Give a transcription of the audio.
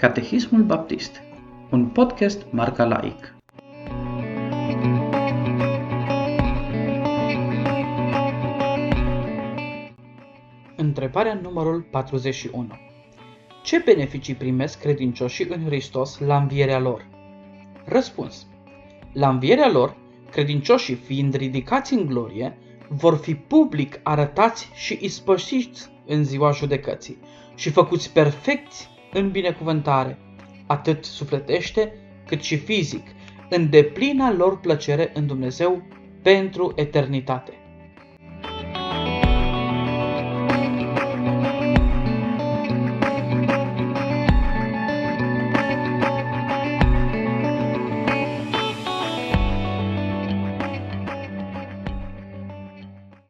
Catehismul Baptist, un podcast marca laic. Întrebarea numărul 41. Ce beneficii primesc credincioșii în Hristos la învierea lor? Răspuns. La învierea lor, credincioșii fiind ridicați în glorie, vor fi public arătați și ispășiți în ziua judecății și făcuți perfecți în binecuvântare, atât sufletește cât și fizic, în deplina lor plăcere în Dumnezeu pentru eternitate.